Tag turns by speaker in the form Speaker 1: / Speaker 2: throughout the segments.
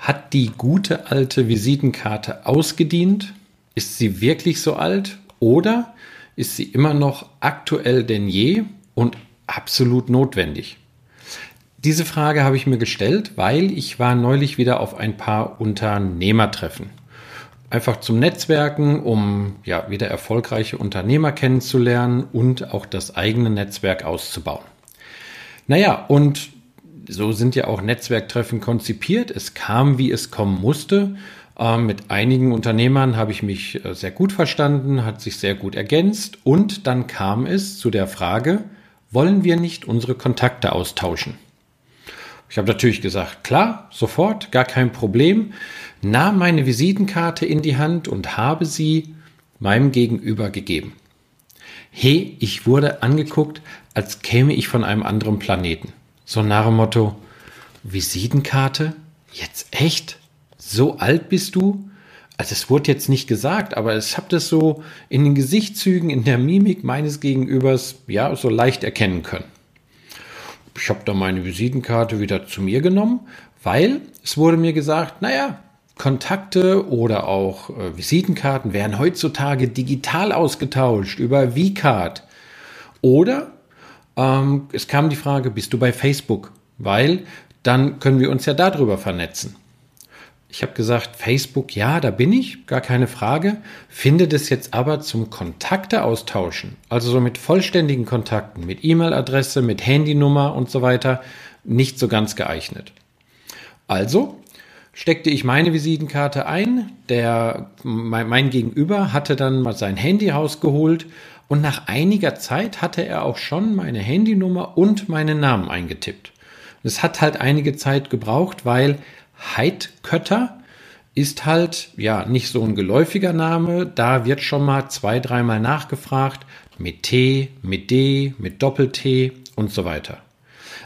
Speaker 1: Hat die gute alte Visitenkarte ausgedient? Ist sie wirklich so alt? Oder ist sie immer noch aktuell denn je und absolut notwendig? Diese Frage habe ich mir gestellt, weil ich war neulich wieder auf ein paar Unternehmertreffen. Einfach zum Netzwerken, um ja wieder erfolgreiche Unternehmer kennenzulernen und auch das eigene Netzwerk auszubauen. Naja, und so sind ja auch Netzwerktreffen konzipiert. Es kam, wie es kommen musste. Ähm, mit einigen Unternehmern habe ich mich äh, sehr gut verstanden, hat sich sehr gut ergänzt. Und dann kam es zu der Frage, wollen wir nicht unsere Kontakte austauschen? Ich habe natürlich gesagt, klar, sofort, gar kein Problem, nahm meine Visitenkarte in die Hand und habe sie meinem Gegenüber gegeben. Hey, ich wurde angeguckt, als käme ich von einem anderen Planeten. So nach dem Motto, Visitenkarte? Jetzt echt? So alt bist du? Also es wurde jetzt nicht gesagt, aber ich habe das so in den Gesichtszügen, in der Mimik meines Gegenübers ja so leicht erkennen können. Ich habe da meine Visitenkarte wieder zu mir genommen, weil es wurde mir gesagt, naja, Kontakte oder auch äh, Visitenkarten werden heutzutage digital ausgetauscht über VCard. Oder ähm, es kam die Frage, bist du bei Facebook? Weil dann können wir uns ja darüber vernetzen. Ich habe gesagt, Facebook, ja, da bin ich, gar keine Frage. Finde das jetzt aber zum Kontakte austauschen, also so mit vollständigen Kontakten, mit E-Mail-Adresse, mit Handynummer und so weiter, nicht so ganz geeignet. Also steckte ich meine Visitenkarte ein, der, mein, mein Gegenüber hatte dann mal sein Handy rausgeholt und nach einiger Zeit hatte er auch schon meine Handynummer und meinen Namen eingetippt. Es hat halt einige Zeit gebraucht, weil Heidkötter ist halt ja nicht so ein geläufiger Name. Da wird schon mal zwei, dreimal nachgefragt mit T, mit D, mit Doppel-T und so weiter.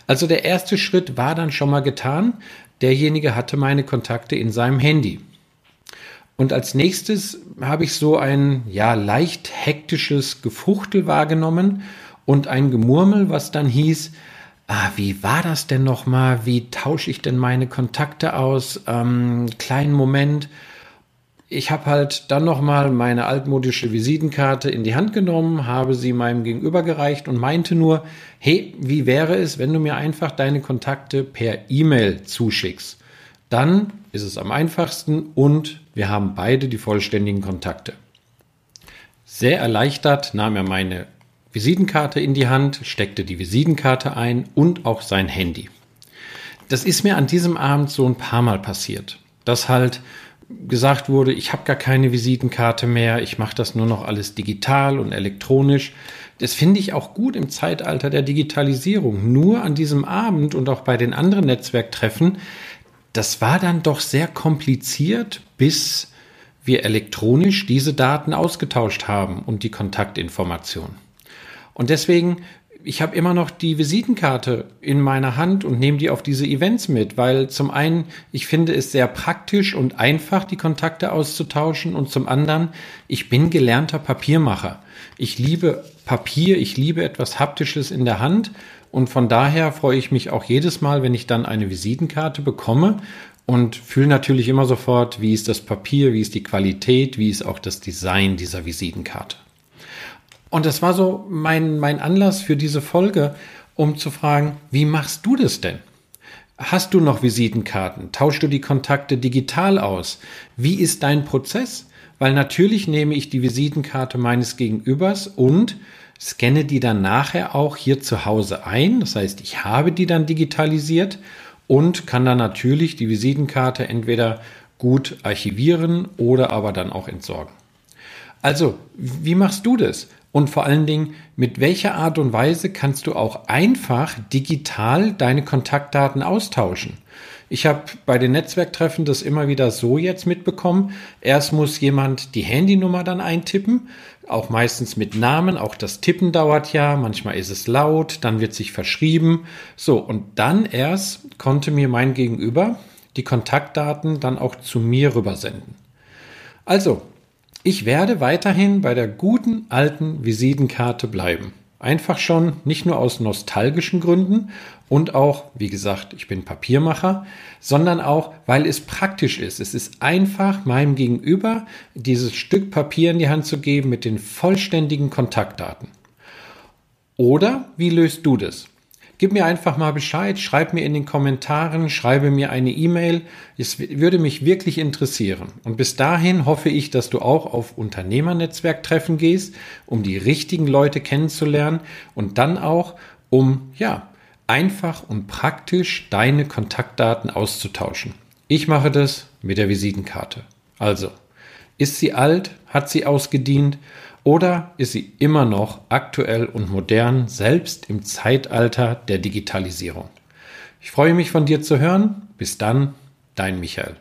Speaker 1: Also der erste Schritt war dann schon mal getan. Derjenige hatte meine Kontakte in seinem Handy. Und als nächstes habe ich so ein ja leicht hektisches Gefuchtel wahrgenommen und ein Gemurmel, was dann hieß, ah, wie war das denn nochmal? Wie tausche ich denn meine Kontakte aus? Ähm, kleinen Moment. Ich habe halt dann nochmal meine altmodische Visitenkarte in die Hand genommen, habe sie meinem Gegenüber gereicht und meinte nur, hey, wie wäre es, wenn du mir einfach deine Kontakte per E-Mail zuschickst? Dann ist es am einfachsten und wir haben beide die vollständigen Kontakte. Sehr erleichtert nahm er meine Visitenkarte in die Hand, steckte die Visitenkarte ein und auch sein Handy. Das ist mir an diesem Abend so ein paar Mal passiert, dass halt gesagt wurde, ich habe gar keine Visitenkarte mehr, ich mache das nur noch alles digital und elektronisch. Das finde ich auch gut im Zeitalter der Digitalisierung. Nur an diesem Abend und auch bei den anderen Netzwerktreffen das war dann doch sehr kompliziert, bis wir elektronisch diese Daten ausgetauscht haben und die Kontaktinformation. Und deswegen, ich habe immer noch die Visitenkarte in meiner Hand und nehme die auf diese Events mit, weil zum einen, ich finde es sehr praktisch und einfach, die Kontakte auszutauschen und zum anderen, ich bin gelernter Papiermacher. Ich liebe Papier, ich liebe etwas Haptisches in der Hand und von daher freue ich mich auch jedes Mal, wenn ich dann eine Visitenkarte bekomme und fühle natürlich immer sofort, wie ist das Papier, wie ist die Qualität, wie ist auch das Design dieser Visitenkarte. Und das war so mein, mein Anlass für diese Folge, um zu fragen, wie machst du das denn? Hast du noch Visitenkarten? Tauschst du die Kontakte digital aus? Wie ist dein Prozess? Weil natürlich nehme ich die Visitenkarte meines Gegenübers und scanne die dann nachher auch hier zu Hause ein. Das heißt, ich habe die dann digitalisiert und kann dann natürlich die Visitenkarte entweder gut archivieren oder aber dann auch entsorgen. Also, wie machst du das? Und vor allen Dingen, mit welcher Art und Weise kannst du auch einfach digital deine Kontaktdaten austauschen? Ich habe bei den Netzwerktreffen das immer wieder so jetzt mitbekommen. Erst muss jemand die Handynummer dann eintippen, auch meistens mit Namen. Auch das Tippen dauert ja. Manchmal ist es laut, dann wird sich verschrieben. So, und dann erst konnte mir mein Gegenüber die Kontaktdaten dann auch zu mir rübersenden. Also, ich werde weiterhin bei der guten alten Visitenkarte bleiben. Einfach schon nicht nur aus nostalgischen Gründen und auch, wie gesagt, ich bin Papiermacher, sondern auch, weil es praktisch ist. Es ist einfach, meinem Gegenüber dieses Stück Papier in die Hand zu geben mit den vollständigen Kontaktdaten. Oder wie löst du das? Gib mir einfach mal Bescheid, schreib mir in den Kommentaren, schreibe mir eine E-Mail. Es würde mich wirklich interessieren. Und bis dahin hoffe ich, dass du auch auf Unternehmernetzwerktreffen gehst, um die richtigen Leute kennenzulernen und dann auch, um, ja, einfach und praktisch deine Kontaktdaten auszutauschen. Ich mache das mit der Visitenkarte. Also, ist sie alt? Hat sie ausgedient? Oder ist sie immer noch aktuell und modern, selbst im Zeitalter der Digitalisierung? Ich freue mich von dir zu hören. Bis dann, dein Michael.